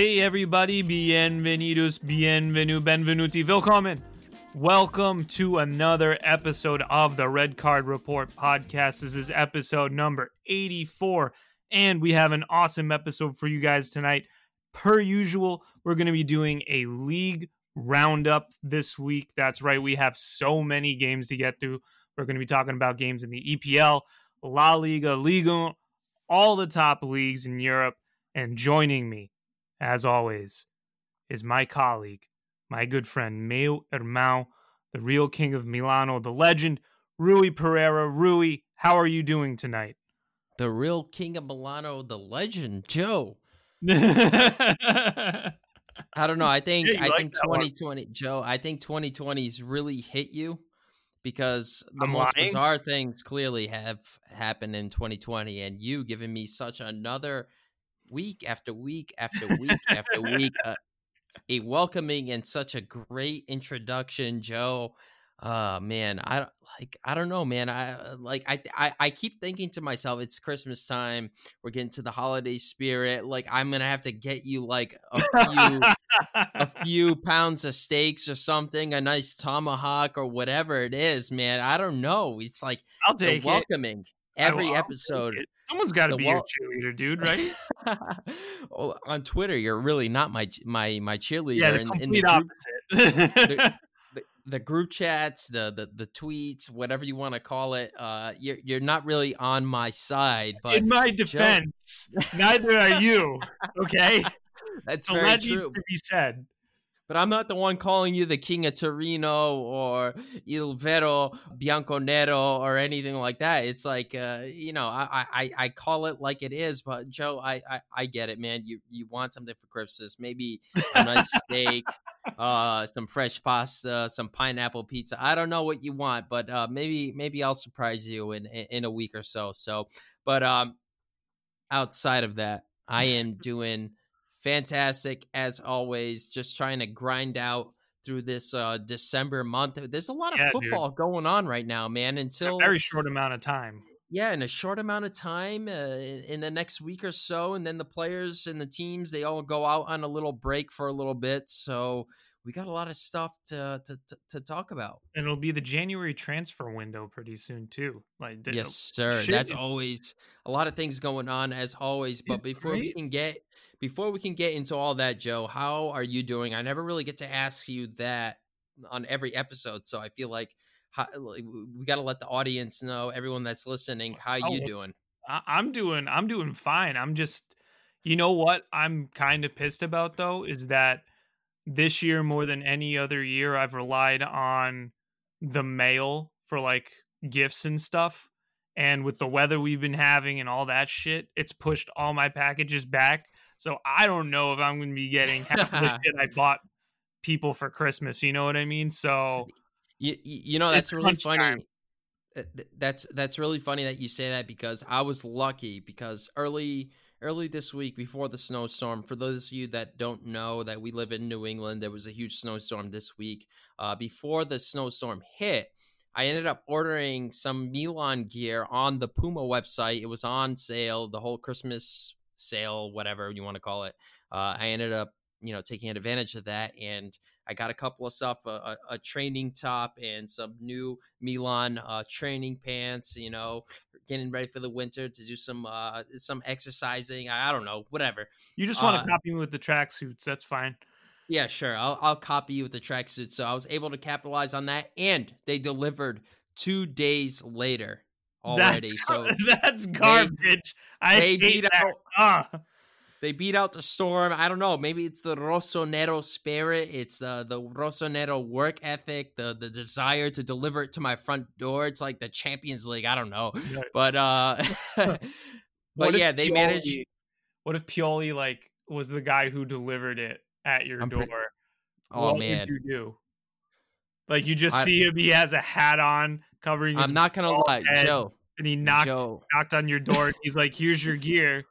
Hey everybody, bienvenidos, bienvenu, benvenuti, willkommen. Welcome to another episode of the Red Card Report podcast. This is episode number 84, and we have an awesome episode for you guys tonight. Per usual, we're going to be doing a league roundup this week. That's right, we have so many games to get through. We're going to be talking about games in the EPL, La Liga, Liga, all the top leagues in Europe. And joining me, as always, is my colleague, my good friend, Meu irmão, the real king of Milano, the legend, Rui Pereira. Rui, how are you doing tonight? The real king of Milano, the legend, Joe. I don't know. I think Yeah, I like think that one. 2020, Joe. I think 2020's really hit you because the I'm most lying? bizarre things clearly have happened in 2020, and you giving me such another week after week after week after week, uh, a welcoming and such a great introduction, Joe. Uh man, I don't- like I don't know, man. I uh, like I I I keep thinking to myself, it's Christmas time. We're getting to the holiday spirit. Like I'm gonna have to get you like a few a few pounds of steaks or something, a nice tomahawk or whatever it is, man. I don't know. It's like I'll take welcoming I will- every episode. Someone's got to be your cheerleader, dude, right? oh, on Twitter, you're really not my my my cheerleader. yeah, the in, complete in the group, opposite. the, the, the group chats, the, the the tweets, whatever you want to call it, uh, you're you're not really on my side. But In my defense, neither are you. Okay, that's so very that true. needs to be said. But I'm not the one calling you the King of Torino or Il Vero Bianconero or anything like that. It's like, uh, you know, I, I, I call it like it is. But Joe, I, I, I get it, man. You you want something for Christmas? Maybe a nice steak, uh, some fresh pasta, some pineapple pizza. I don't know what you want, but uh, maybe maybe I'll surprise you in in in a week or so. So, but um, outside of that, I am doing fantastic as always. Just trying to grind out through this uh December month. There's a lot of Yeah, dude. football going on right now, man. A Until very short amount of time. yeah, in a short amount of time, uh, in the next week or so, and then the players and the teams they all go out on a little break for a little bit. So we got a lot of stuff to to to, talk about. And it'll be the January transfer window pretty soon too. Like Yes, sir. shit That's always a lot of things going on as always. But before we can get before we can get into all that, Joe, how are you doing? I never really get to ask you that on every episode, so I feel like, how, we got to let the audience know, everyone that's listening, how Oh, you it's- doing? I- I'm doing I'm doing fine. I'm just you know what I'm kind of pissed about though is that this year more than any other year I've relied on the mail for like gifts and stuff. And with the weather we've been having and all that shit, it's pushed all my packages back. So I don't know if I'm going to be getting half the shit I bought people for Christmas. You know what I mean? So You, you know that's really funny. time. Uh, That's that's really funny that you say that because I was lucky because early early this week before the snowstorm. For those of you that don't know that we live in New England, there was a huge snowstorm this week. Uh, before the snowstorm hit, I ended up ordering some Milan gear on the Puma website. It was on sale, the whole Christmas sale, whatever you want to call it. Uh, I ended up, you know, taking advantage of that, and I got a couple of stuff, a, a, a training top and some new Milan uh, training pants. You know, getting ready for the winter to do some uh, some exercising. I, I don't know, whatever. you just want to Uh, copy me with the tracksuits. That's fine. Yeah, sure. I'll I'll copy you with the tracksuit. So I was able to capitalize on that, and they delivered two days later already. That's, so that's garbage. I they beat that. out Ah. they beat out the storm. I don't know. Maybe it's the Rossonero spirit. It's the the Rossonero work ethic, the the desire to deliver it to my front door. It's like the Champions League. I don't know, Right. but uh, but yeah, they Pioli- managed. What if Pioli like was the guy who delivered it at your I'm door? Oh what man, would you do? Like you just I- see him, he has a hat on covering his I'm not gonna lie, head, Joe. and he knocked Joe, knocked on your door. He's like, "Here's your gear."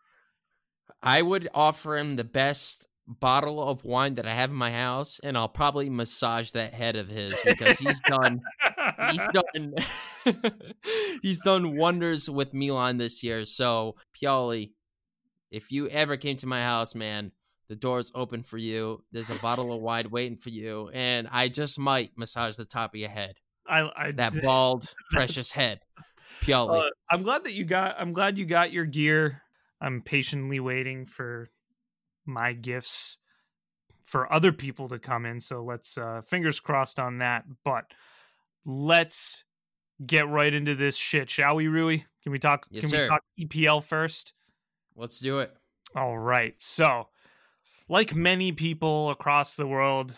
I would offer him the best bottle of wine that I have in my house, and I'll probably massage that head of his because he's done he's done he's done wonders with Milan this year. So Pioli, if you ever came to my house, man, The door's open for you. There's a bottle of wine waiting for you, and I just might massage the top of your head. I, I that bald, precious head. Purely. Uh, I'm glad that you got. I'm glad you got your gear. I'm patiently waiting for my gifts for other people to come in. So let's uh fingers crossed on that. But let's get right into this shit, shall we, Rui? Can we talk yes, can sir. we talk EPL first? Let's do it. All right. So, like many people across the world,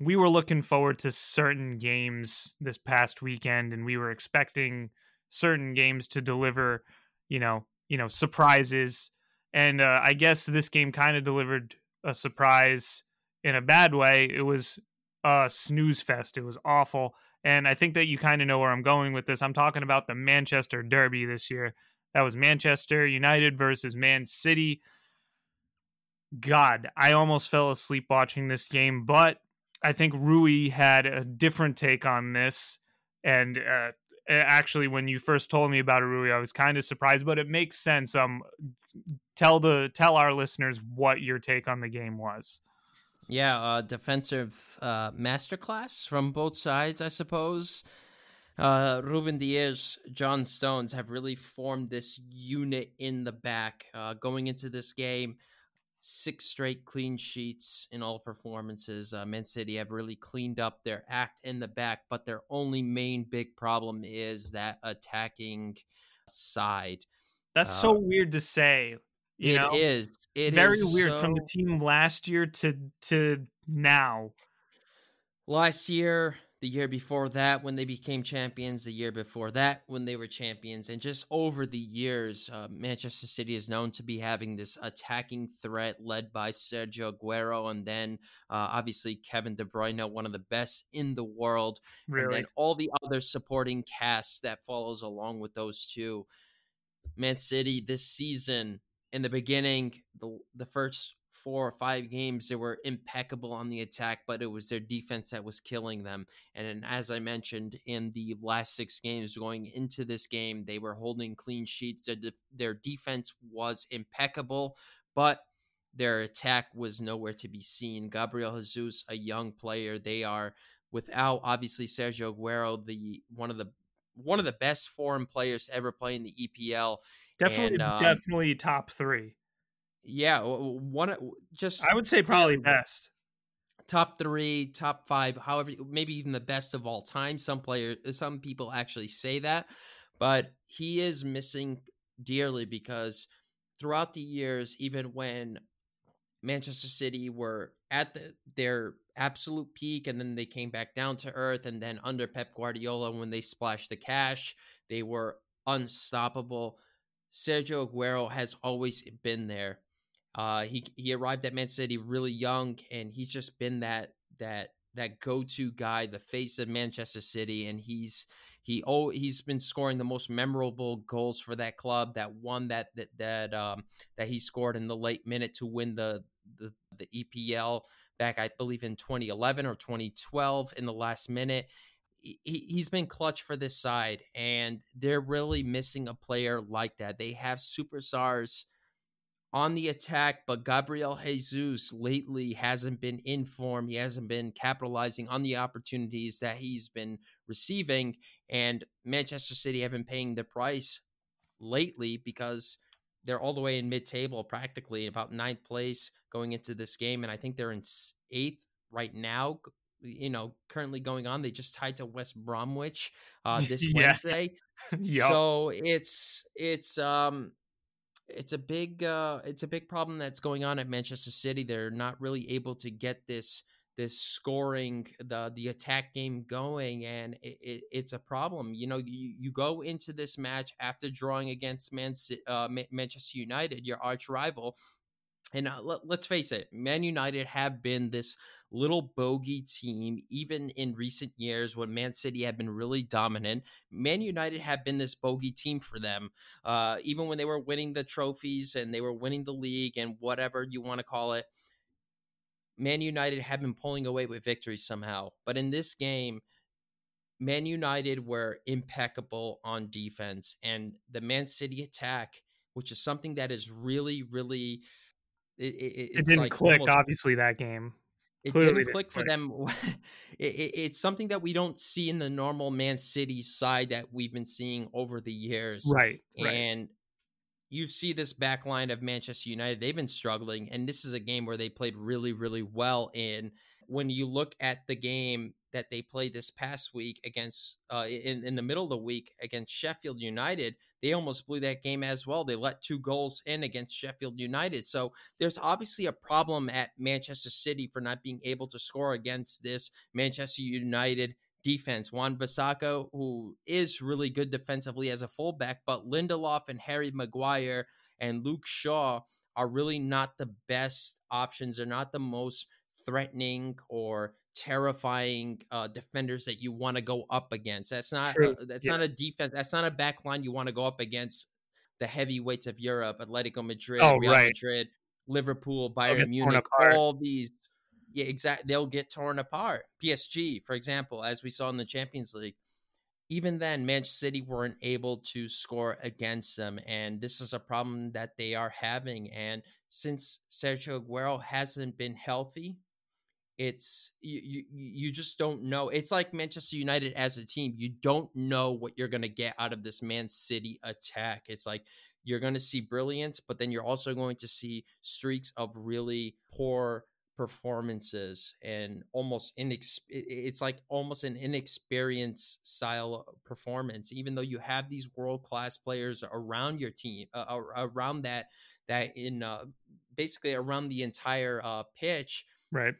we were looking forward to certain games this past weekend and we were expecting certain games to deliver, you know, you know, surprises. And uh, I guess this game kind of delivered a surprise in a bad way. It was a snooze fest. It was awful. And I think that you kind of know where I'm going with this. I'm talking about the Manchester Derby this year. That was Manchester United versus Man City. God, I almost fell asleep watching this game, but I think Rui had a different take on this. And uh, actually, when you first told me about it, Rui, I was kind of surprised, but it makes sense. Um, tell the tell our listeners what your take on the game was. Yeah, uh, defensive uh, masterclass from both sides, I suppose. Uh, Ruben Dias, John Stones have really formed this unit in the back uh, going into this game six straight clean sheets in all performances. Uh, Man City have really cleaned up their act in the back, but their only main big problem is that attacking side. That's uh, so weird to say. You it know? is. It very is weird so... from the team last year to to now. Last year, the year before that when they became champions, the year before that when they were champions, and just over the years, uh, Manchester City is known to be having this attacking threat led by Sergio Aguero, and then uh, obviously Kevin De Bruyne, one of the best in the world, really? and then all the other supporting casts that follows along with those two. Man City this season in the beginning, the the first four or five games, they were impeccable on the attack, but it was their defense that was killing them. And as I mentioned, in the last six games going into this game, they were holding clean sheets. Their, de- their defense was impeccable, but their attack was nowhere to be seen. Gabriel Jesus, a young player, they are without obviously Sergio Aguero, the one of the one of the best foreign players ever play in the EPL. Definitely, and, um, definitely top three yeah, one just I would say probably best. Top three, top five, however, maybe even the best of all time. Some players, some people actually say that, but he is missing dearly because throughout the years, even when Manchester City were at the, their absolute peak and then they came back down to earth, and then under Pep Guardiola, when they splashed the cash, they were unstoppable. Sergio Aguero has always been there. Uh, he he arrived at Man City really young, and he's just been that that that go to guy, the face of Manchester City, and he's he oh he's been scoring the most memorable goals for that club. That one that that that um that he scored in the late minute to win the the, the EPL back, I believe in 2011 or 2012 in the last minute. He, he's been clutch for this side, and they're really missing a player like that. They have superstars on the attack, but Gabriel Jesus lately hasn't been in form. He hasn't been capitalizing on the opportunities that he's been receiving. And Manchester City have been paying the price lately because they're all the way in mid table, practically about ninth place going into this game. And I think they're in eighth right now. You know, currently going on, they just tied to West Bromwich uh, this Wednesday. yep. So it's it's um it's a big uh, it's a big problem that's going on at Manchester City. They're not really able to get this this scoring the the attack game going, and it, it, it's a problem. You know, you, you go into this match after drawing against Man, uh, Manchester United, your arch rival, and uh, let, us face it, Man United have been this little bogey team, even in recent years when Man City have been really dominant. Man United have been this bogey team for them, uh, even when they were winning the trophies and they were winning the league and whatever you want to call it. Man United have been pulling away with victories somehow. But in this game, Man United were impeccable on defense, and the Man City attack, which is something that is really, really It, it, it didn't like click, almost, obviously, that game. It Clearly didn't click for them. it, it's something that we don't see in the normal Man City side that we've been seeing over the years. Right. And right. you see this back line of Manchester United. They've been struggling. And this is a game where they played really, really well in. When you look at the game that they played this past week against uh, in in the middle of the week against Sheffield United, they almost blew that game as well. They let two goals in against Sheffield United. So there's obviously a problem at Manchester City for not being able to score against this Manchester United defense. Wan-Bissaka, who is really good defensively as a fullback, but Lindelof and Harry Maguire and Luke Shaw are really not the best options. They're not the most threatening or terrifying uh, defenders that you want to go up against. That's not uh, that's yeah. not a defense. That's not a back line you want to go up against the heavyweights of Europe, Atletico Madrid, oh, Real right. Madrid, Liverpool, Bayern Munich, all these. Yeah, exactly. They'll get torn apart. PSG, for example, as we saw in the Champions League. Even then, Manchester City weren't able to score against them, and this is a problem that they are having. And since Sergio Aguero hasn't been healthy, it's you, you you just don't know. It's like manchester united as a team. You don't know what you're going to get out of this man city attack. It's like you're going to see brilliance but then you're also going to see streaks of really poor performances and almost inex- it's like almost an inexperienced style performance. Even though you have these world class players around your team uh, around that that in uh, basically around the entire uh, pitch right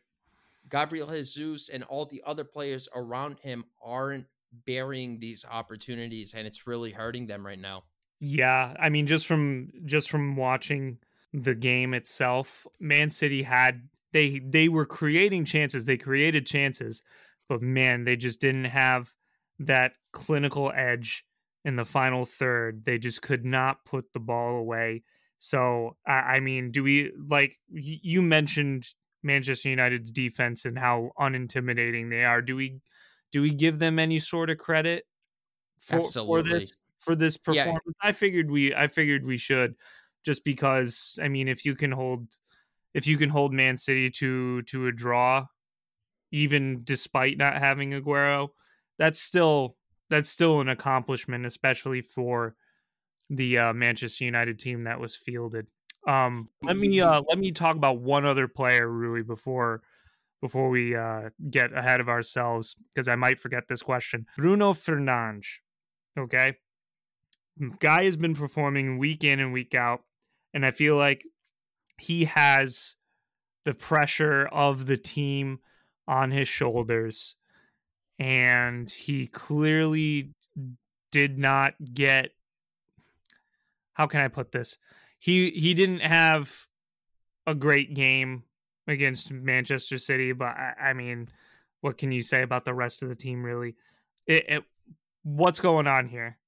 Gabriel Jesus and all the other players around him aren't bearing these opportunities and it's really hurting them right now. Yeah, I mean just from just from watching the game itself, Man City had they they were creating chances, they created chances, but man, they just didn't have that clinical edge in the final third. They just could not put the ball away. So I mean, do we like you mentioned Manchester United's defense and how unintimidating they are. Do we do we give them any sort of credit for, for this for this performance? Yeah. I figured we I figured we should just because I mean if you can hold if you can hold Man City to to a draw even despite not having Aguero, that's still that's still an accomplishment especially for the uh, Manchester United team that was fielded. Um, let me uh, let me talk about one other player, Rui, before before we uh, get ahead of ourselves, because I might forget this question. Bruno Fernandes, okay, guy has been performing week in and week out, and I feel like he has the pressure of the team on his shoulders, and he clearly did not get. How can I put this? He he didn't have a great game against Manchester City, but I, I mean, what can you say about the rest of the team? Really, it, it, what's going on here?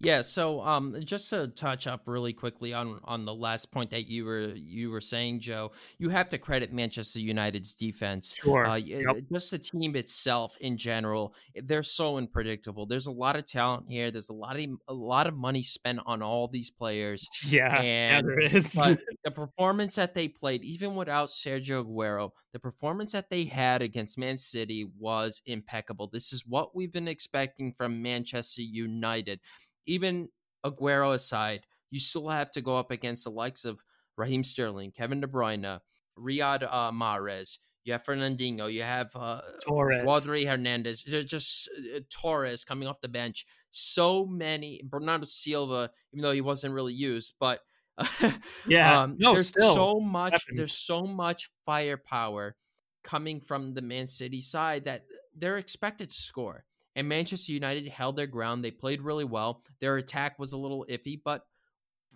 Yeah, so um, just to touch up really quickly on on the last point that you were you were saying, Joe, you have to credit Manchester United's defense. Sure, uh, yep. just the team itself in general, they're so unpredictable. There's a lot of talent here. There's a lot of a lot of money spent on all these players. Yeah, and there is. the performance that they played, even without Sergio Aguero, the performance that they had against Man City was impeccable. This is what we've been expecting from Manchester United even Aguero aside, you still have to go up against the likes of Raheem Sterling, Kevin De Bruyne, Riyad uh, Mahrez. You have Fernandinho. You have uh, Torres, Rodri Hernandez. Just uh, Torres coming off the bench. So many. Bernardo Silva, even though he wasn't really used, but yeah, um, no, there's still, so much. Definitely. There's so much firepower coming from the Man City side that they're expected to score. And Manchester United held their ground. They played really well. Their attack was a little iffy, but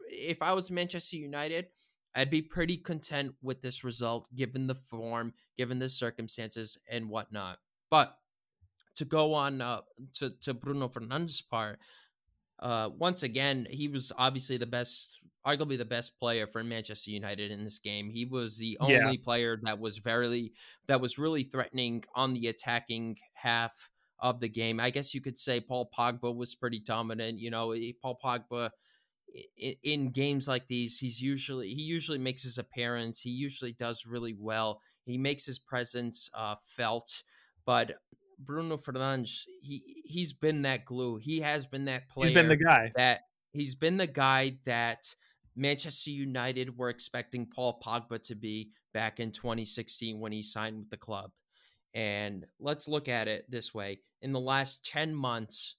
if I was Manchester United, I'd be pretty content with this result given the form, given the circumstances, and whatnot. But to go on uh, to, to Bruno Fernandes' part, uh, once again, he was obviously the best, arguably the best player for Manchester United in this game. He was the only yeah. player that was very that was really threatening on the attacking half of the game. I guess you could say Paul Pogba was pretty dominant. You know, Paul Pogba, in, games like these, he's usually he usually makes his appearance. He usually does really well. He makes his presence uh, felt, but Bruno Fernandes, he he's been that glue. He has been that player. He's been the guy that he's been the guy that Manchester United were expecting Paul Pogba to be back in 2016 when he signed with the club. And let's look at it this way. In the last 10 months,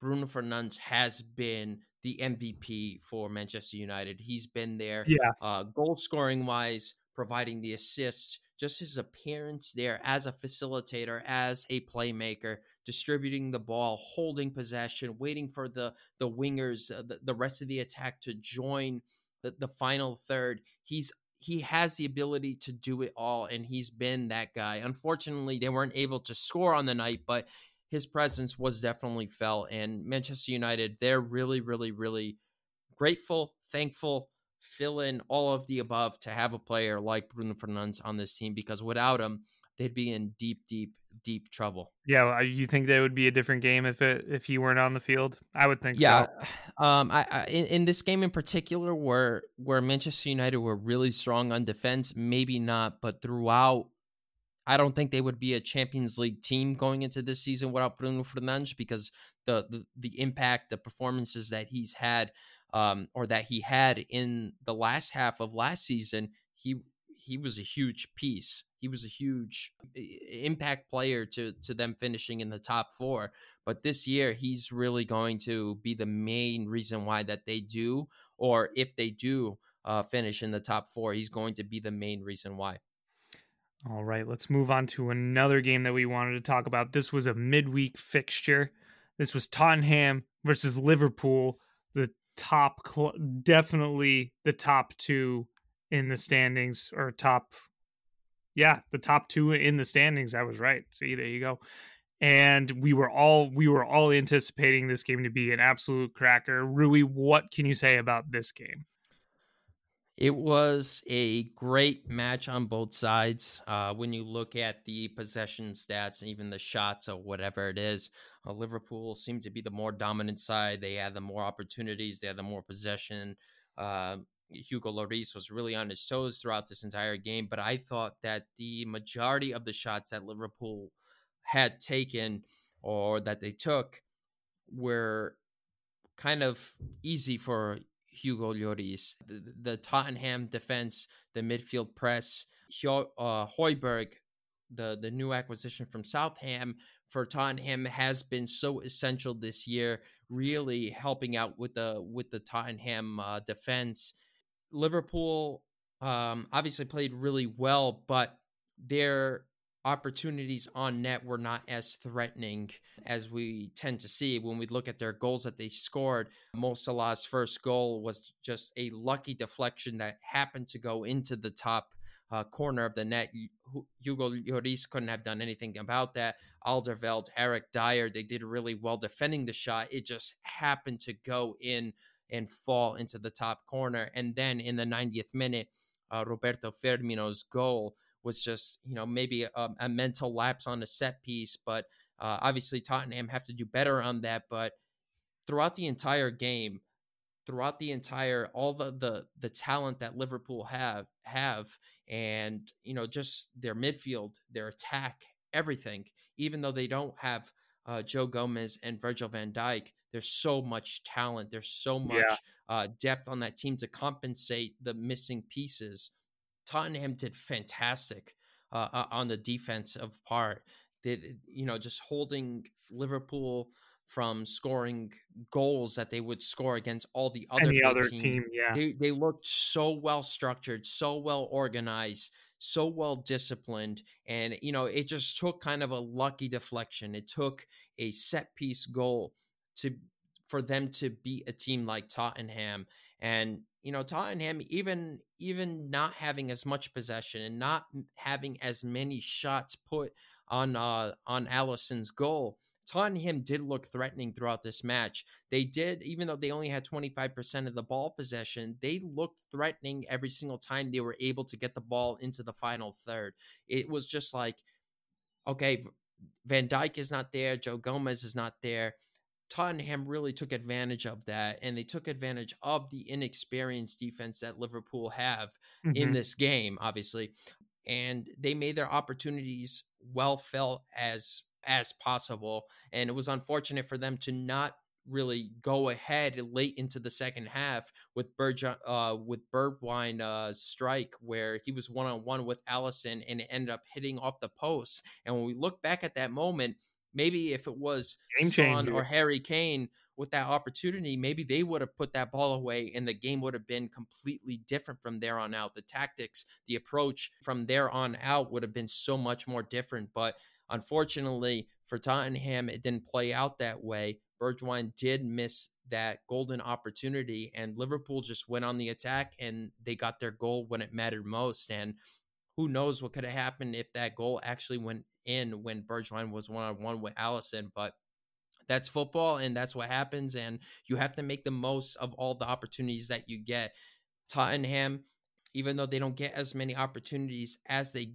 Bruno Fernandes has been the MVP for Manchester United. He's been there, yeah, uh, goal scoring wise, providing the assists, just his appearance there as a facilitator, as a playmaker, distributing the ball, holding possession, waiting for the the wingers, uh, the, the rest of the attack to join the, the final third. He's he has the ability to do it all, and he's been that guy. Unfortunately, they weren't able to score on the night, but his presence was definitely felt. And Manchester United, they're really, really, really grateful, thankful fill in all of the above to have a player like Bruno Fernandes on this team because without him, they'd be in deep, deep, deep trouble. Yeah, you think that would be a different game if it if he weren't on the field? I would think. Yeah, so. um, I, I in, in this game in particular, where where Manchester United were really strong on defense, maybe not, but throughout. I don't think they would be a Champions League team going into this season without Bruno Fernandes because the, the the impact, the performances that he's had um, or that he had in the last half of last season, he he was a huge piece. He was a huge impact player to to them finishing in the top four. But this year, he's really going to be the main reason why that they do, or if they do uh, finish in the top four, he's going to be the main reason why. All right, let's move on to another game that we wanted to talk about. This was a midweek fixture. This was Tottenham versus Liverpool. The top, cl- definitely the top two in the standings, or top, yeah, the top two in the standings. I was right. See, there you go. And we were all we were all anticipating this game to be an absolute cracker. Rui, what can you say about this game? It was a great match on both sides. Uh, when you look at the possession stats and even the shots or whatever it is, uh, Liverpool seemed to be the more dominant side. They had the more opportunities, they had the more possession. Uh, Hugo Lloris was really on his toes throughout this entire game, but I thought that the majority of the shots that Liverpool had taken or that they took were kind of easy for Hugo Lloris. The, the, Tottenham defense, the midfield press, uh, Højbjerg, the, the new acquisition from Southam for Tottenham has been so essential this year, really helping out with the with the Tottenham uh, defense. Liverpool um, obviously played really well, but their opportunities on net were not as threatening as we tend to see when we look at their goals that they scored. Mo Salah's first goal was just a lucky deflection that happened to go into the top uh, corner of the net. Hugo Lloris couldn't have done anything about that. Alderweireld, Eric Dier, they did really well defending the shot. It just happened to go in and fall into the top corner. And then in the 90th minute, uh, Roberto Firmino's goal was just you know maybe a, a mental lapse on a set piece, but uh, obviously Tottenham have to do better on that. But throughout the entire game, throughout the entire all the the the talent that Liverpool have have, and you know just their midfield, their attack, everything. Even though they don't have uh, Joe Gomez and Virgil Van Dijk, there's so much talent. There's so much yeah. uh, depth on that team to compensate the missing pieces. Tottenham did fantastic uh, on the defensive part. Did you know just holding Liverpool from scoring goals that they would score against all the other Any other team. team yeah, they they looked so well structured, so well organized, so well disciplined, and you know it just took kind of a lucky deflection. It took a set piece goal to for them to beat a team like Tottenham. And you know, Tottenham even even not having as much possession and not having as many shots put on uh on Alisson's goal, Tottenham did look threatening throughout this match. They did, even though they only had 25% of the ball possession, they looked threatening every single time they were able to get the ball into the final third. It was just like, okay, Van Dijk is not there, Joe Gomez is not there Tottenham really took advantage of that, and they took advantage of the inexperienced defense that Liverpool have mm-hmm. in this game, obviously, and they made their opportunities well felt as as possible. And it was unfortunate for them to not really go ahead late into the second half with Berg, uh, with Bergwijn uh, strike where he was one on one with Alisson and it ended up hitting off the post. And when we look back at that moment, maybe if it was game Son or Harry Kane with that opportunity, maybe they would have put that ball away and the game would have been completely different from there on out. The tactics, the approach from there on out would have been so much more different. But unfortunately for Tottenham, it didn't play out that way. Bergwijn did miss that golden opportunity, and Liverpool just went on the attack and they got their goal when it mattered most. And who knows what could have happened if that goal actually went in when Bergwijn was one on one with Alisson, But that's football, and that's what happens. And you have to make the most of all the opportunities that you get. Tottenham, even though they don't get as many opportunities as they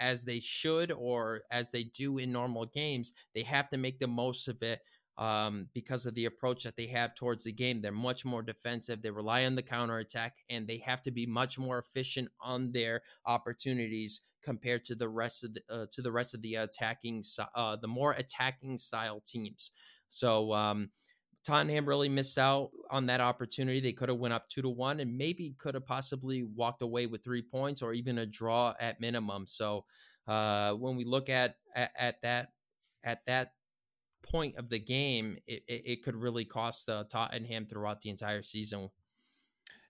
as they should or as they do in normal games, they have to make the most of it um, because of the approach that they have towards the game. They're much more defensive. They rely on the counter attack, and they have to be much more efficient on their opportunities compared to the rest of the uh, to the rest of the attacking uh, the more attacking style teams. So um, Tottenham really missed out on that opportunity. They could have went up two to one, and maybe could have possibly walked away with three points or even a draw at minimum. So uh, when we look at, at at that at that point of the game, it, it, it could really cost uh, Tottenham throughout the entire season.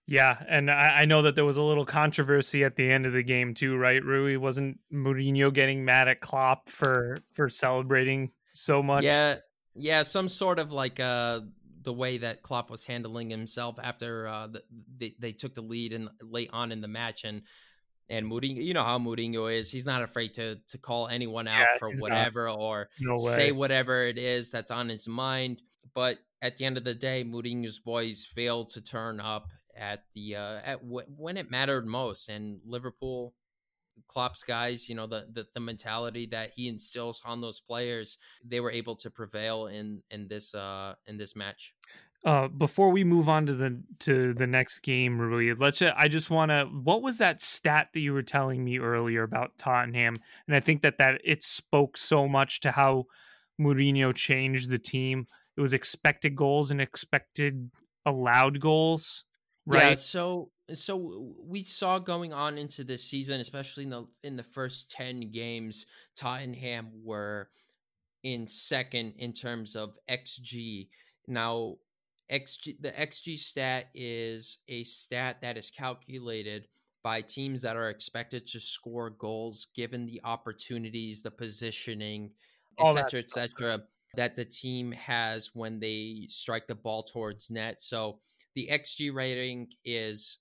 Yeah, and I, I, know that there was a little controversy at the end of the game too, right? Rui wasn't Mourinho getting mad at Klopp for for celebrating so much. Yeah, yeah, some sort of like uh the way that Klopp was handling himself after uh the, they they took the lead and late on in the match and and Mourinho, you know how Mourinho is. He's not afraid to to call anyone out yeah, for whatever not. or no say whatever it is that's on his mind. But at the end of the day, Mourinho's boys failed to turn up at the uh, at w- when it mattered most, and Liverpool, Klopp's guys, you know the, the the mentality that he instills on those players, they were able to prevail in in this uh in this match. Uh, before we move on to the to the next game, Rui, let's. Just, I just want to. What was that stat that you were telling me earlier about Tottenham? And I think that that it spoke so much to how Mourinho changed the team. It was expected goals and expected allowed goals, right? Yeah. So so we saw going on into this season, especially in the in the first ten games, Tottenham were in second in terms of xG. Now XG the XG stat is a stat that is calculated by teams that are expected to score goals given the opportunities, the positioning, etc., oh, etc., that the team has when they strike the ball towards net. So the XG rating is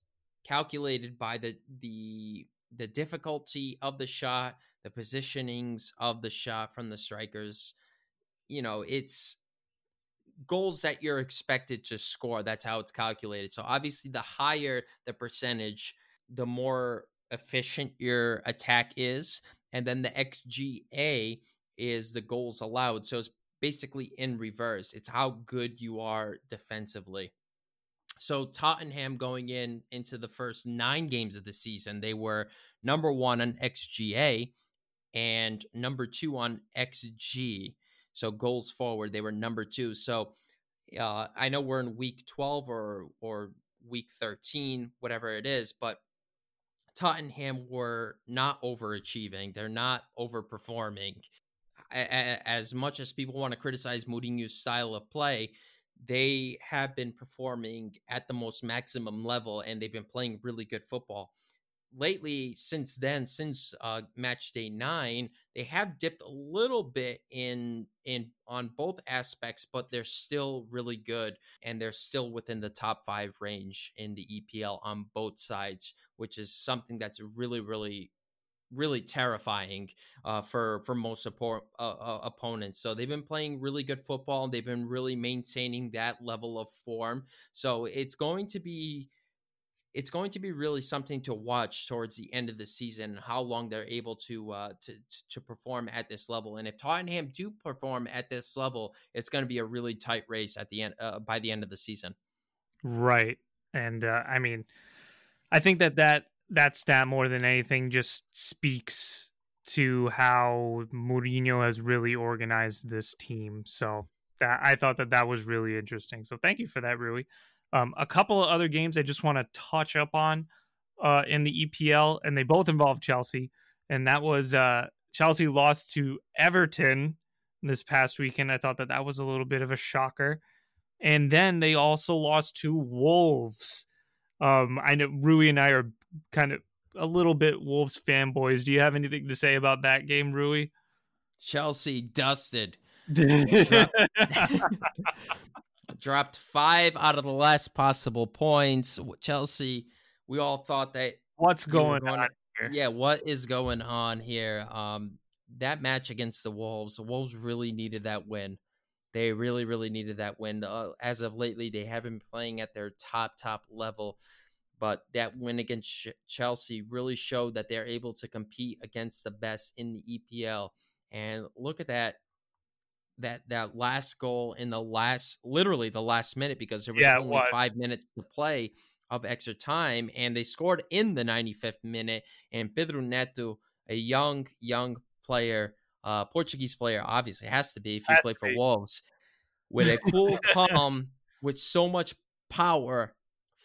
calculated by the the the difficulty of the shot, the positionings of the shot from the strikers. You know, it's goals that you're expected to score. That's how it's calculated. So obviously, the higher the percentage, the more efficient your attack is, and then the xGA is the goals allowed. So it's basically in reverse. It's how good you are defensively. So Tottenham going in into the first nine games of the season, they were number one on xGA and number two on xG. So goals forward, they were number two. So uh, I know we're in week 12 or or week 13, whatever it is, but Tottenham were not overachieving. They're not overperforming. As much as people want to criticize Mourinho's style of play, they have been performing at the most maximum level and they've been playing really good football lately since then since uh match day 9 they have dipped a little bit in in on both aspects but they're still really good and they're still within the top 5 range in the EPL on both sides which is something that's really really really terrifying uh, for for most support uh, uh, opponents. So they've been playing really good football. They've been really maintaining that level of form. So it's going to be it's going to be really something to watch towards the end of the season how long they're able to uh to to perform at this level. And if Tottenham do perform at this level it's going to be a really tight race at the end uh, by the end of the season. Right. And uh, I mean I think that that that stat more than anything just speaks to how Mourinho has really organized this team. So that I thought that that was really interesting. So thank you for that Rui um, a couple of other games I just want to touch up on uh, in the EPL, and they both involve Chelsea. And that was uh, Chelsea lost to Everton this past weekend. I thought that that was a little bit of a shocker. And then they also lost to Wolves. Um, I know Rui and I are kind of a little bit Wolves fanboys. Do you have anything to say about that game, Rui? Chelsea dusted. dropped five out of the last possible points. Chelsea, we all thought that what's going, going on? Here? Yeah, what is going on here? Um, that match against the Wolves, the Wolves really needed that win. They really, really needed that win. Uh, as of lately, they haven't been playing at their top, top level. But that win against Ch- Chelsea really showed that they're able to compete against the best in the EPL. And look at that that that last goal in the last literally the last minute because there was yeah, only was. five minutes to play of extra time and they scored in the 95th minute and Pedro Neto a young young player uh Portuguese player obviously has to be if you play for. Wolves with a cool calm with so much power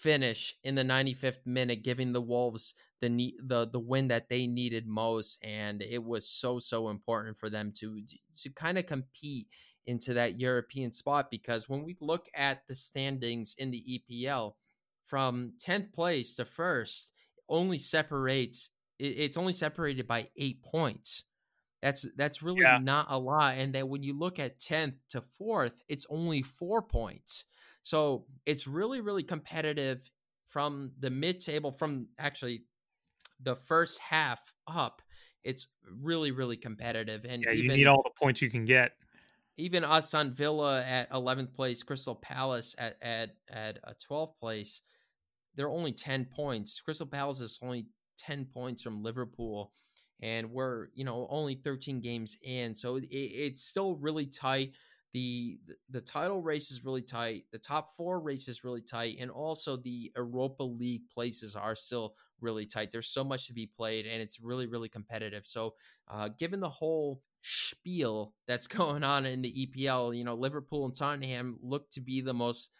finish in the 95th minute giving the Wolves the the the win that they needed most, and it was so so important for them to to kind of compete into that European spot because when we look at the standings in the EPL from 10th place to first only separates it's only separated by 8 points. That's that's really yeah. not a lot and then when you look at 10th to 4th it's only 4 points. So it's really really competitive from the mid table from actually the first half up, it's really, really competitive. And yeah, even, you need all the points you can get. Even Aston Villa at 11th place, Crystal Palace at at at a 12th place, they're only 10 points. Crystal Palace is only 10 points from Liverpool, and we're you know only 13 games in, so it, it's still really tight the the title race is really tight. The top four race is really tight, and also the Europa League places are still really tight. There's so much to be played, and it's really really competitive. So, uh, given the whole spiel that's going on in the EPL, you know, Liverpool and Tottenham look to be the most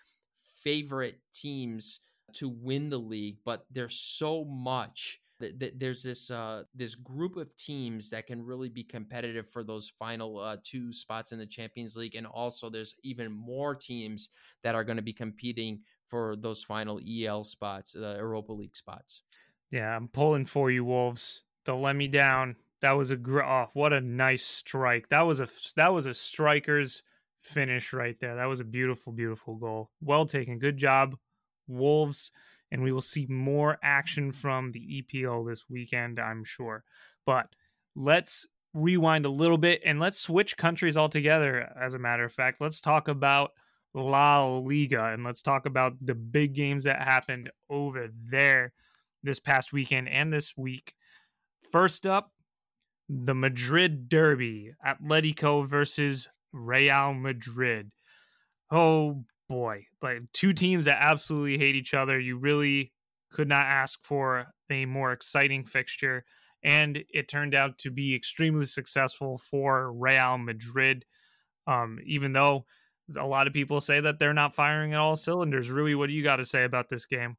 favorite teams to win the league, but there's so much there's this uh, this group of teams that can really be competitive for those final uh, two spots in the Champions League, and also there's even more teams that are going to be competing for those final EL spots, the uh, Europa League spots. Yeah, I'm pulling for you, Wolves. Don't let me down. That was a gr- oh, what a nice strike. That was a that was a striker's finish right there. That was a beautiful, beautiful goal. Well taken. Good job, Wolves and we will see more action from the EPL this weekend, I'm sure. But let's rewind a little bit and let's switch countries altogether. As a matter of fact, let's talk about La Liga and let's talk about the big games that happened over there this past weekend and this week. First up, the Madrid Derby, Atletico versus Real Madrid. Oh boy, like two teams that absolutely hate each other. You really could not ask for a more exciting fixture. And it turned out to be extremely successful for Real Madrid. Um, even though a lot of people say that they're not firing at all cylinders. Rui, what do you got to say about this game?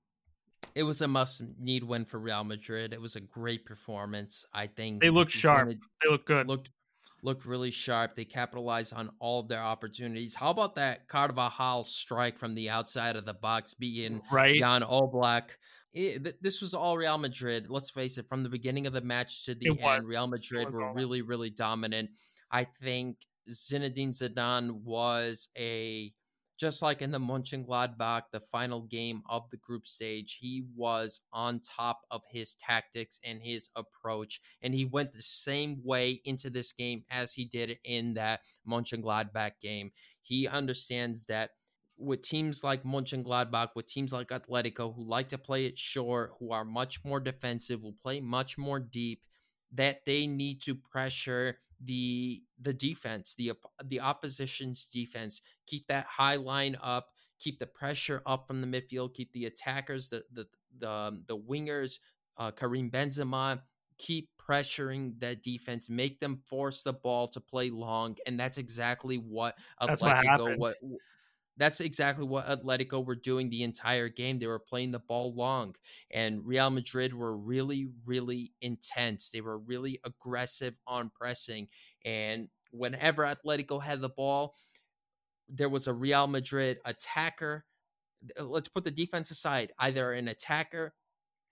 It was a must need win for Real Madrid. It was a great performance. I think they look sharp. They look good. Looked looked really sharp. They capitalized on all of their opportunities. How about that Carvajal strike from the outside of the box, being right. Jan Oblak? It, th- this was all Real Madrid. Let's face it, from the beginning of the match to the it end, was. Real Madrid were really, really dominant. I think Zinedine Zidane was a just like in the Mönchengladbach, the final game of the group stage, he was on top of his tactics and his approach, and he went the same way into this game as he did in that Mönchengladbach game. He understands that with teams like Mönchengladbach, with teams like Atletico, who like to play it short, who are much more defensive, will play much more deep, that they need to pressure the the defense, the the opposition's defense, keep that high line up, keep the pressure up from the midfield, keep the attackers, the the the, um, the wingers, uh, Karim Benzema, keep pressuring that defense, make them force the ball to play long, and that's exactly what Atletico what, what that's exactly what Atletico were doing the entire game. They were playing the ball long, and Real Madrid were really, really intense. They were really aggressive on pressing, and whenever Atletico had the ball, there was a Real Madrid attacker. Let's put the defense aside, either an attacker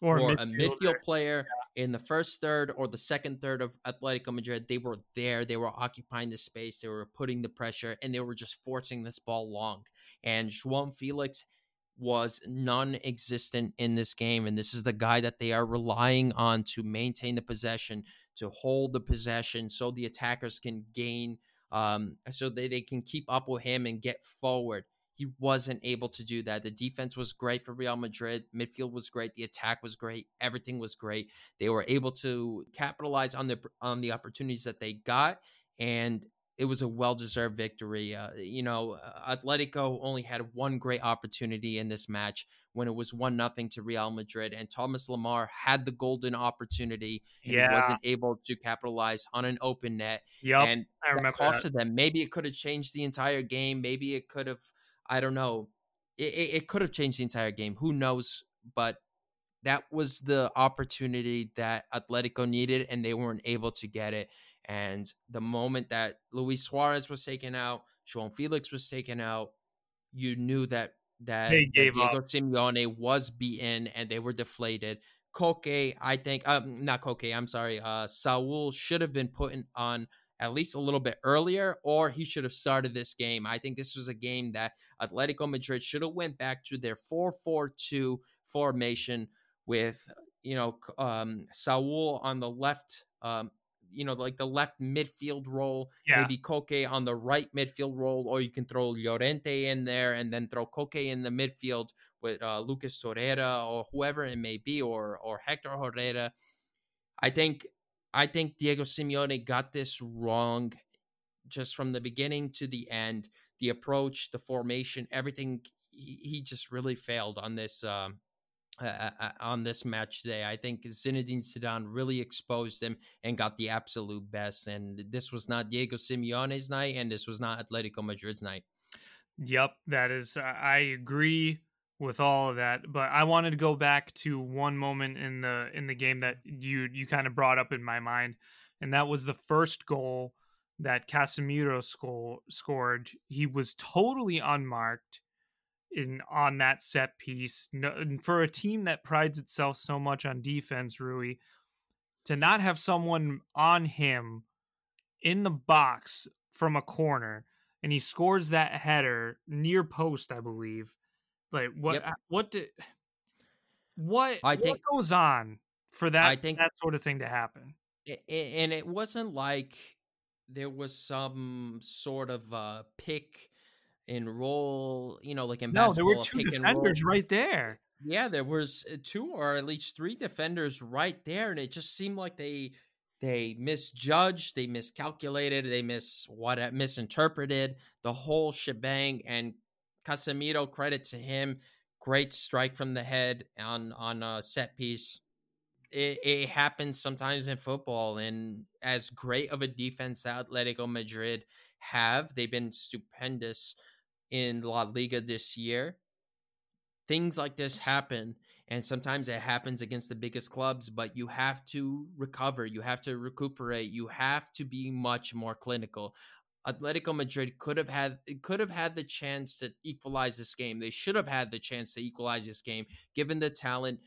or, or a midfield player. In the first third or the second third of Atletico Madrid. They were there. They were occupying the space. They were putting the pressure, and they were just forcing this ball long. And João Felix was non-existent in this game, and this is the guy that they are relying on to maintain the possession, to hold the possession, so the attackers can gain, um, so they, they can keep up with him and get forward he wasn't able to do that. The defense was great for Real Madrid. Midfield was great. The attack was great. Everything was great. They were able to capitalize on the on the opportunities that they got, and it was a well deserved victory. Uh, you know, uh, Atletico only had one great opportunity in this match when it was one nothing to Real Madrid, and Thomas Lemar had the golden opportunity and yeah. he wasn't able to capitalize on an open net. Yep, and I remember that costed them. Maybe it could have changed the entire game. Maybe it could have I don't know. It, it, it could have changed the entire game. Who knows? But that was the opportunity that Atletico needed, and they weren't able to get it. And the moment that Luis Suarez was taken out, João Felix was taken out, you knew that that, that Diego up. Simeone was beaten and they were deflated. Koke, I think, um, not Koke, I'm sorry, uh, Saul should have been put in, on at least a little bit earlier, or he should have started this game. I think this was a game that Atletico Madrid should have went back to their 4-4-2 formation with you know um, Saul on the left, um, you know like the left midfield role, yeah. maybe Koke on the right midfield role, or you can throw Llorente in there and then throw Koke in the midfield with uh, Lucas Torreira or whoever it may be, or or Hector Herrera. I think I think Diego Simeone got this wrong just from the beginning to the end. The approach, the formation, everything. He, he just really failed on this um, uh, uh, uh, on this match today. I think Zinedine Zidane really exposed him and got the absolute best. And this was not Diego Simeone's night, and this was not Atletico Madrid's night. Yep, that is. I agree with all of that but i wanted to go back to one moment in the in the game that you you kind of brought up in my mind and that was the first goal that casemiro sco- scored. He was totally unmarked in on that set piece. No, for a team that prides itself so much on defense rui to not have someone on him in the box from a corner and he scores that header near post i believe like what? Yep. What did? What? I think what goes on for that. I think that sort of thing to happen. And it wasn't like there was some sort of uh, pick and roll. You know, like in no, basketball, there were two defenders right there. Yeah, there was uh, two or at least three defenders right there, and it just seemed like they they misjudged, they miscalculated, they mis what uh, misinterpreted the whole shebang, and Casemiro, credit to him. Great strike from the head on on a set piece. It, it happens sometimes in football, and as great of a defense Atletico Madrid have, they've been stupendous in La Liga this year. Things like this happen, and sometimes it happens against the biggest clubs, but you have to recover, you have to recuperate, you have to be much more clinical. Atletico Madrid could have had could have had the chance to equalize this game. They should have had the chance to equalize this game, given the talent,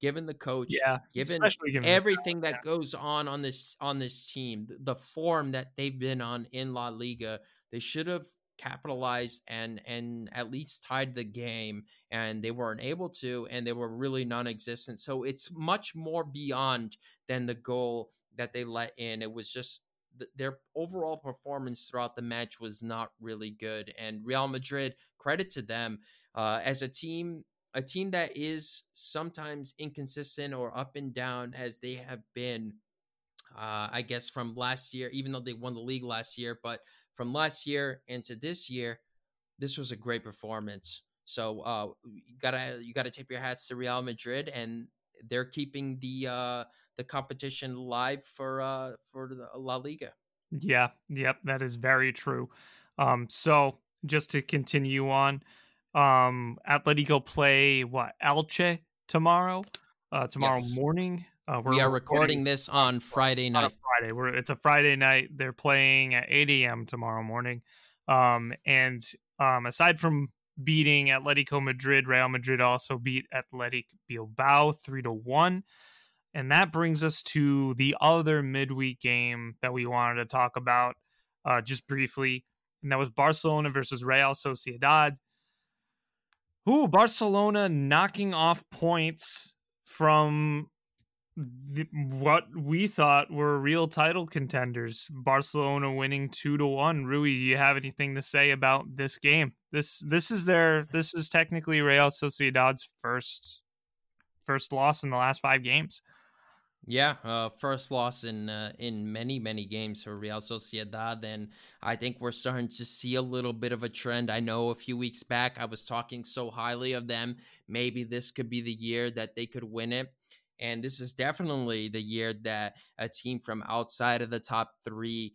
given the coach, yeah, given, given everything that yeah. goes on on this on this team, the form that they've been on in La Liga. They should have capitalized and and at least tied the game and they weren't able to and they were really non-existent so it's much more beyond than the goal that they let in it was just th- their overall performance throughout the match was not really good. And Real Madrid, credit to them uh, as a team, a team that is sometimes inconsistent or up and down as they have been. Uh, I guess from last year, even though they won the league last year, but from last year into this year, this was a great performance. So uh, you gotta you gotta tip your hats to Real Madrid, and they're keeping the uh, the competition live for uh, for the La Liga. Yeah, yep, that is very true. Um, so just to continue on, um, Atletico play what Elche tomorrow, uh, tomorrow Yes. morning. Uh, We are recording this on Friday on night. Friday. We're, it's a Friday night. They're playing at 8 a.m. tomorrow morning. Um, and um, aside from beating Atletico Madrid, Real Madrid also beat Athletic Bilbao three to one. And that brings us to the other midweek game that we wanted to talk about uh, just briefly, and that was Barcelona versus Real Sociedad. Ooh, Barcelona knocking off points from the, what we thought were real title contenders. Barcelona winning two to one. Rui, do you have anything to say about this game? This this is their this is technically Real Sociedad's first first loss in the last five games. Yeah, uh, first loss in uh, in many many games for Real Sociedad, and I think we're starting to see a little bit of a trend. I know a few weeks back I was talking so highly of them. Maybe this could be the year that they could win it, and this is definitely the year that a team from outside of the top three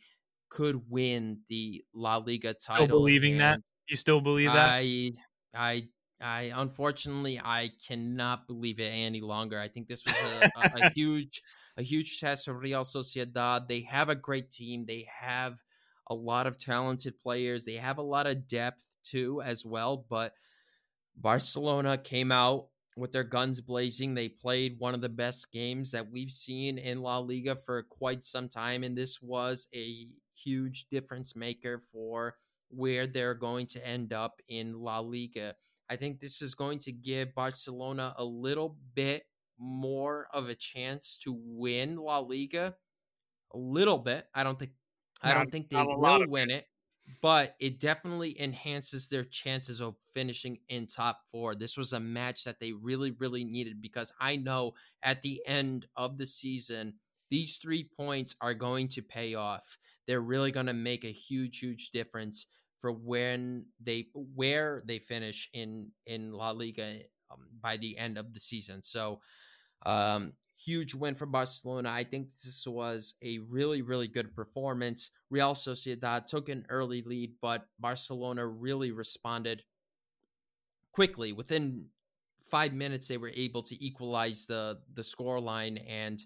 could win the La Liga title. Still believing that? You still believe that? I I I unfortunately I cannot believe it any longer. I think this was a, a, a huge a huge test for Real Sociedad. They have a great team. They have a lot of talented players. They have a lot of depth too as well, but Barcelona came out with their guns blazing. They played one of the best games that we've seen in La Liga for quite some time and this was a huge difference maker for where they're going to end up in La Liga. I think this is going to give Barcelona a little bit more of a chance to win La Liga. A little bit. I don't think I don't think they not a lot will win it, but it definitely enhances their chances of finishing in top 4. This was a match that they really really needed because I know at the end of the season these 3 points are going to pay off. They're really going to make a huge huge difference for when they where they finish in in La Liga um, by the end of the season. So, um, huge win for Barcelona. I think this was a really really good performance. Real Sociedad took an early lead, but Barcelona really responded quickly. Within five minutes, they were able to equalize the the score line and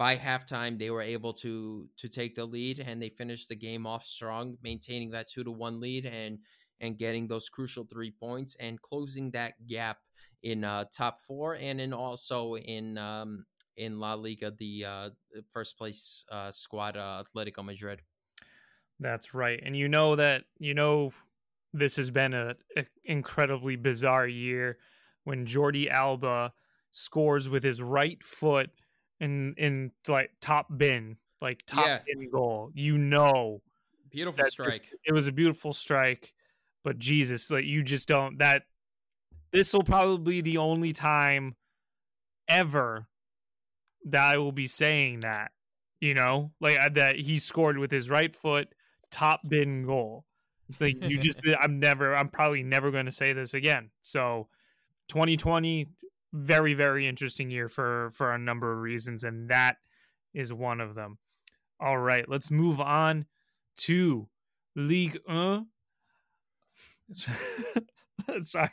by halftime they were able to to take the lead and they finished the game off strong maintaining that 2 to 1 lead and and getting those crucial 3 points and closing that gap in uh top 4 and in also in um in La Liga the uh first place uh squad uh, Atletico Madrid That's right. And you know that you know this has been a, a incredibly bizarre year when Jordi Alba scores with his right foot in in like top bin, like top Yeah. bin goal. You know beautiful strike it was a beautiful strike, but Jesus, like you just don't that this will probably be the only time ever that I will be saying that. You know, like that he scored with his right foot, top bin goal. Like you just, I'm never, I'm probably never going to say this again. So, 2020, very, very interesting year for for a number of reasons, and that is one of them. All right, let's move on to League 1. Sorry,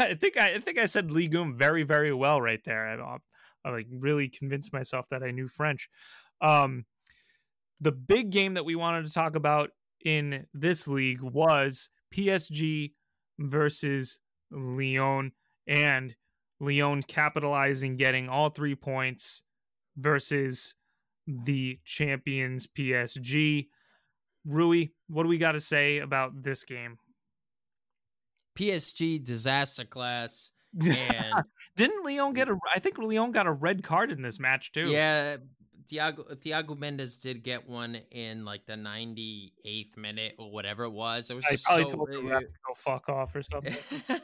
I think I, I think I said Ligue 1 very, very well right there. I, I like really convinced myself that I knew French. Um, the big game that we wanted to talk about in this league was PSG versus Lyon, and Lyon capitalizing, getting all three points versus the champions PSG. Rui, what do we got to say about this game? PSG disaster class and Didn't Leon get a? I think Leon got a red card in this match too. Yeah, Thiago Thiago Mendes did get one in like the 98th minute or whatever it was. It was I just probably so, told the it- to go fuck off or something,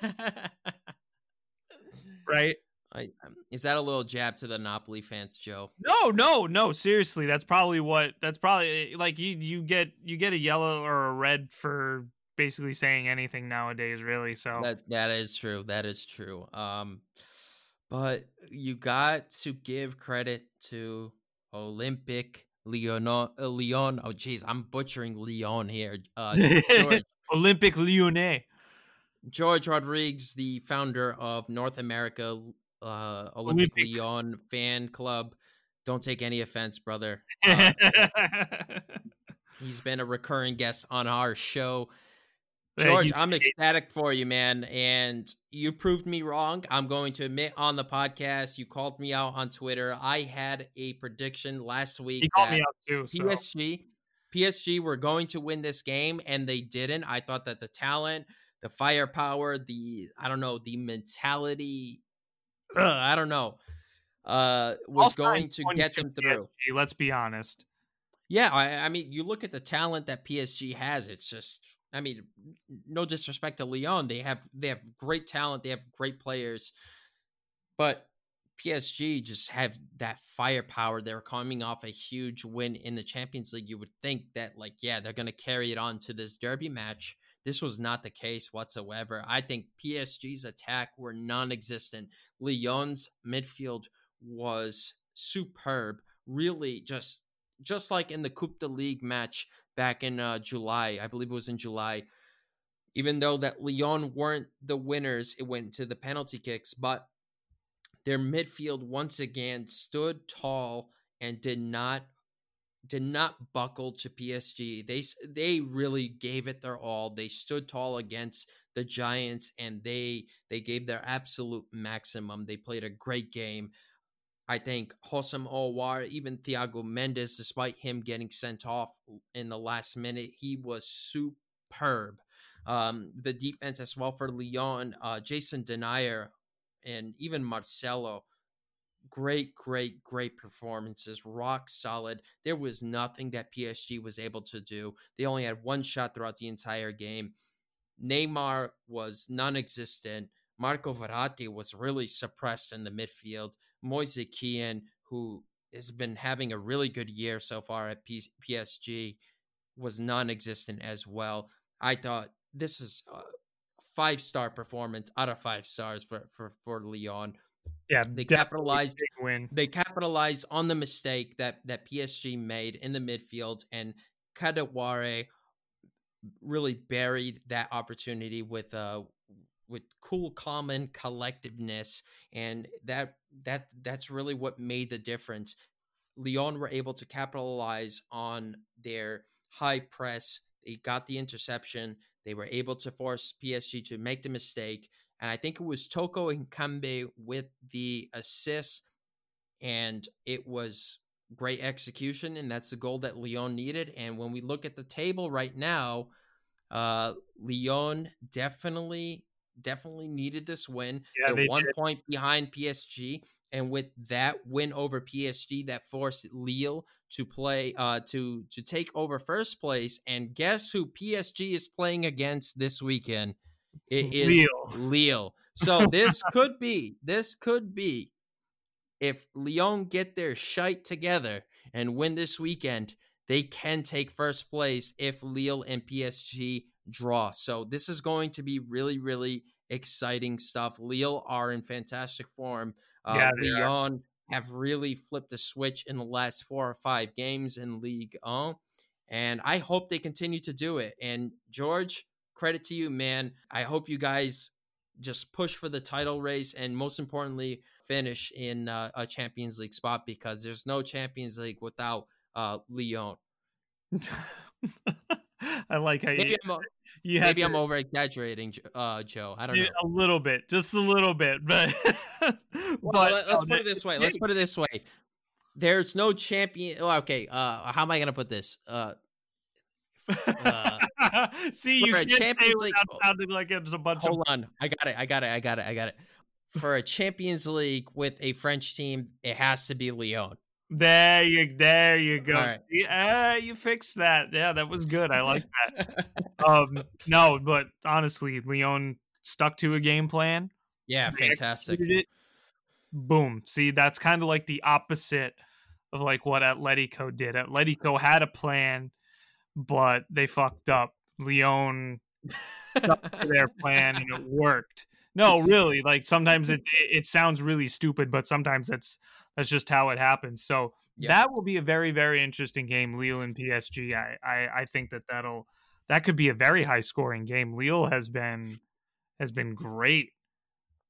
right? I, um, is that a little jab to the Napoli fans, Joe? No, no, no. Seriously, that's probably what. That's probably like you. You get you get a yellow or a red for basically saying anything nowadays, really. So That that is true. That is true. Um, but you got to give credit to Olympic. Uh, Lyon. Oh, geez, I'm butchering Lyon here. Uh, Olympique Lyonnais. George Rodriguez, the founder of North America uh, Olympic. Lyon fan club. Don't take any offense, brother. Uh, he's been a recurring guest on our show. George, I'm ecstatic for you, man. And you proved me wrong. I'm going to admit on the podcast, you called me out on Twitter. I had a prediction last week he called that me out too. So. PSG, PSG were going to win this game, and they didn't. I thought that the talent, the firepower, the I don't know, the mentality, ugh, I don't know, uh, was All going to get them through. PSG, let's be honest. Yeah, I, I mean, you look at the talent that PSG has. It's just, I mean, no disrespect to Lyon, they have they have great talent, they have great players, but PSG just have that firepower. They're coming off a huge win in the Champions League. You would think that, like, yeah, they're going to carry it on to this derby match. This was not the case whatsoever. I think PSG's attack were non-existent. Lyon's midfield was superb. Really, just just like in the Coupe de League match back in uh, July, I believe it was in July. Even though that Lyon weren't the winners, it went to the penalty kicks, but their midfield once again stood tall and did not did not buckle to PSG. They they really gave it their all. They stood tall against the Giants and they they gave their absolute maximum. They played a great game. I think Houssem Aouar, even Thiago Mendes, despite him getting sent off in the last minute, he was superb. Um, the defense as well for Lyon, uh, Jason Denayer, and even Marcelo, great, great, great performances, rock solid. There was nothing that PSG was able to do. They only had one shot throughout the entire game. Neymar was non existent. Marco Verratti was really suppressed in the midfield. Moise Kean, who has been having a really good year so far at PSG, was non existent as well. I thought this is a five star performance out of five stars for, for, for Lyon. Yeah, They capitalized win. they capitalized on the mistake that that PSG made in the midfield, and Kadewere really buried that opportunity with uh with cool, common collectiveness, and that that that's really what made the difference. Lyon were able to capitalize on their high press. They got the interception. They were able to force PSG to make the mistake. And I think it was Toko Ekambi with the assist. And it was great execution. And that's the goal that Lyon needed. And when we look at the table right now, uh, Lyon definitely, definitely needed this win. Yeah, They're they one did. point behind PSG. And with that win over PSG, that forced Lille to play uh to to take over first place. And guess who PSG is playing against this weekend? It is Lille. Lille. So this could be this could be if Lyon get their shite together and win this weekend, they can take first place if Lille and PSG draw. So this is going to be really, really exciting stuff. Lille are in fantastic form. Uh, Yeah, they are. Lyon have really flipped the switch in the last four or five games in League 1. And I hope they continue to do it. And George, credit to you, man. I hope you guys just push for the title race and most importantly, finish in uh, a Champions League spot because there's no Champions League without uh, Lyon. I like how Maybe you, I'm, you maybe to- I'm over exaggerating, uh, Joe. I don't know. A little bit, just a little bit, but Well, but let- let's um, put it this way. Let's put it this way. There's no champion. oh, Okay, uh, how am I gonna put this? Uh, uh, See, you can't Champions it League- sounding like it's a bunch of hold on, I got it. I got it. I got it. I got it. For a Champions League with a French team, it has to be Lyon. There you, there you go. Right. See, uh, you fixed that. Yeah, that was good. I like that. um, no, but honestly, Leon stuck to a game plan. yeah, They fantastic. Boom. See, that's kind of like the opposite of like what Atletico did. Atletico had a plan, but they fucked up. Leon their plan and it worked. No, really, like sometimes it it it sounds really stupid, but sometimes that's that's just how it happens. So Yeah. that will be a very very interesting game, Lille and PSG. I, I I think that that'll that could be a very high scoring game. Lille has been has been great,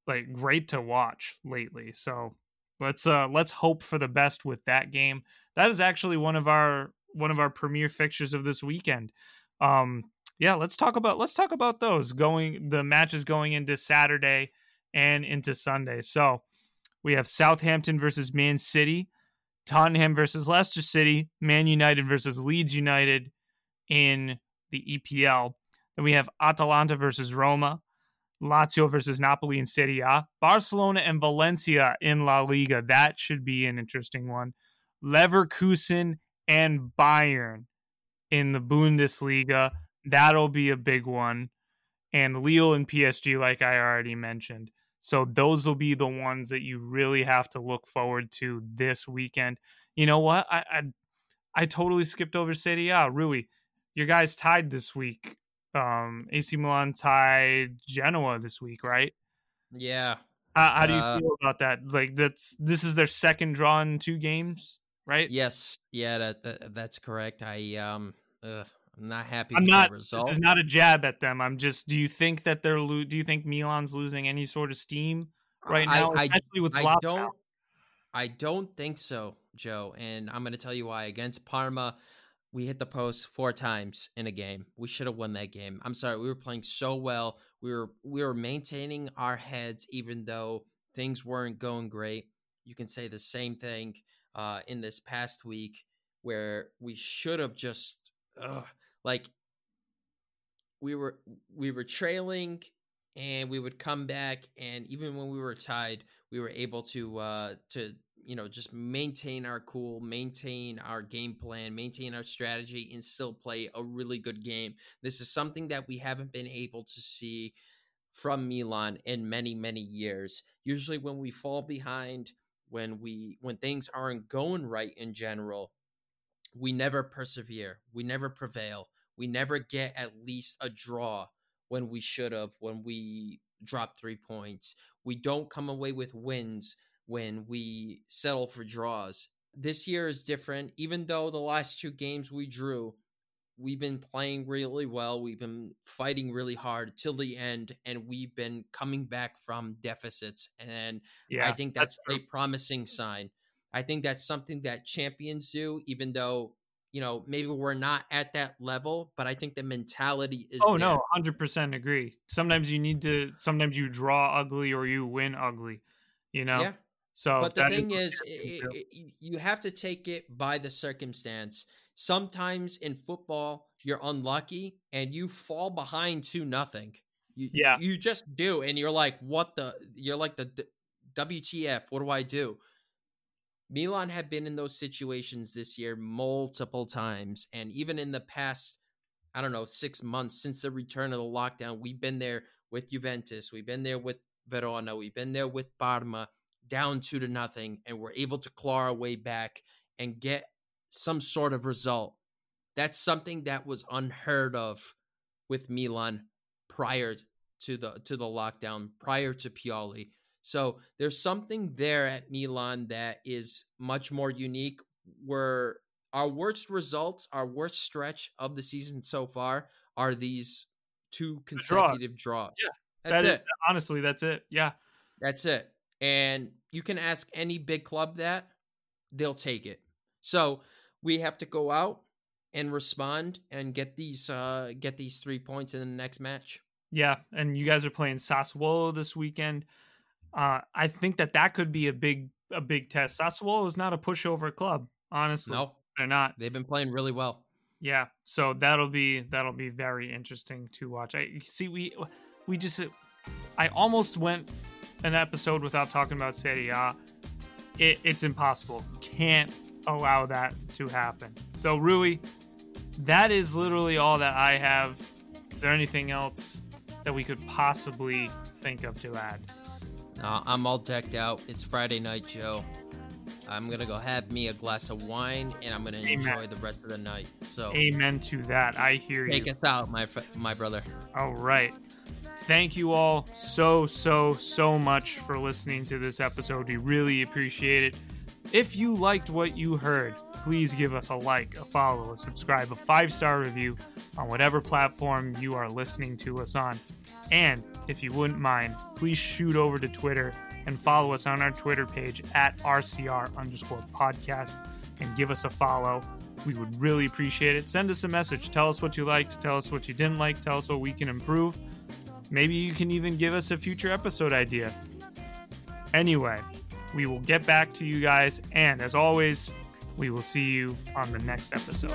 like great to watch lately. So let's uh let's hope for the best with that game. That is actually one of our one of our premier fixtures of this weekend. Um yeah, let's talk about let's talk about those going the matches going into Saturday and into Sunday. So we have Southampton versus Man City, Tottenham versus Leicester City, Man United versus Leeds United in the EPL. Then we have Atalanta versus Roma, Lazio versus Napoli in Serie A, Barcelona and Valencia in La Liga. That should be an interesting one. Leverkusen and Bayern in the Bundesliga. That'll be a big one. And Lille and PSG, like I already mentioned. So those will be the ones that you really have to look forward to this weekend. You know what? I I, I totally skipped over Serie A. Rui, your guys tied this week. Um, AC Milan tied Genoa this week, right? yeah, How, how do you Uh, feel about that? Like that's this is their second draw in two games, right? yes, yeah, that, that that's correct. I um, ugh, I'm not happy I'm with not. the result. This is not a jab at them. I'm just. Do you think that they're? Lo- do you think Milan's losing any sort of steam right I- now, I, especially with I don't. I don't think so, Joe. And I'm going to tell you why. Against Parma, we hit the post four times in a game. We should have won that game. I'm sorry. We were playing so well. We were we were maintaining our heads, even though things weren't going great. You can say the same thing uh, in this past week, where we should have just ugh, like we were we were trailing and we would come back and even when we were tied we were able to uh to you know just maintain our cool maintain our game plan maintain our strategy and still play a really good game. This is something that we haven't been able to see from Milan in many many years. Usually when we fall behind when we when things aren't going right in general we never persevere. We never prevail we never get at least a draw when we should have when we drop three points we don't come away with wins when we settle for draws this year is different even though the last two games we drew we've been playing really well we've been fighting really hard till the end and we've been coming back from deficits and Yeah, I think that's, true. a promising sign. I think that's something that champions do, even though, you know, maybe we're not at that level, but I think the mentality is Oh there. no, hundred percent agree. Sometimes you need to. Sometimes you draw ugly or you win ugly. You know. Yeah. So but the thing is, champions i do. i you have to take it by the circumstance. Sometimes in football, you're unlucky and you fall behind to nothing. You, Yeah. you just do, and you're like, "What the?" You're like the, the WTF? What do I do? Milan have been in those situations this year multiple times, and even in the past, I don't know, six months since the return of the lockdown, we've been there with Juventus, we've been there with Verona, we've been there with Parma, down two to nothing, and we're able to claw our way back and get some sort of result. That's something that was unheard of with Milan prior to the to the lockdown, prior to Pioli. So there's something there at Milan that is much more unique. Where our worst results, our worst stretch of the season so far, are these two consecutive draws. Yeah, That's That is- it. honestly, that's it. Yeah. That's it. And you can ask any big club that, they'll take it. So we have to go out and respond and get these uh get these three points in the next match. Yeah, and you guys are playing Sassuolo this weekend. Uh, I think that that could be a big a big test. Sassuolo is not a pushover club, honestly. No, They're not. they've been playing really well. Yeah, so that'll be that'll be very interesting to watch. I see we we just I almost went an episode without talking about Serie A. It, it's impossible. Can't allow that to happen. So, Rui, that is literally all that I have. Is there anything else that we could possibly think of to add? Uh, I'm all decked out. It's Friday night, Joe. I'm gonna go have me a glass of wine, and I'm gonna Amen. enjoy the rest of the night. So Amen to that. I hear take you. Take us out, my my brother. All right. Thank you all so, so, so much for listening to this episode. We really appreciate it. If you liked what you heard, please give us a like, a follow, a subscribe, a five star review on whatever platform you are listening to us on. And if you wouldn't mind, please shoot over to Twitter and follow us on our Twitter page at RCR underscore podcast and give us a follow. We would really appreciate it. Send us a message. Tell us what you liked. Tell us what you didn't like. Tell us what we can improve. Maybe you can even give us a future episode idea. Anyway, we will get back to you guys. And as always, we will see you on the next episode.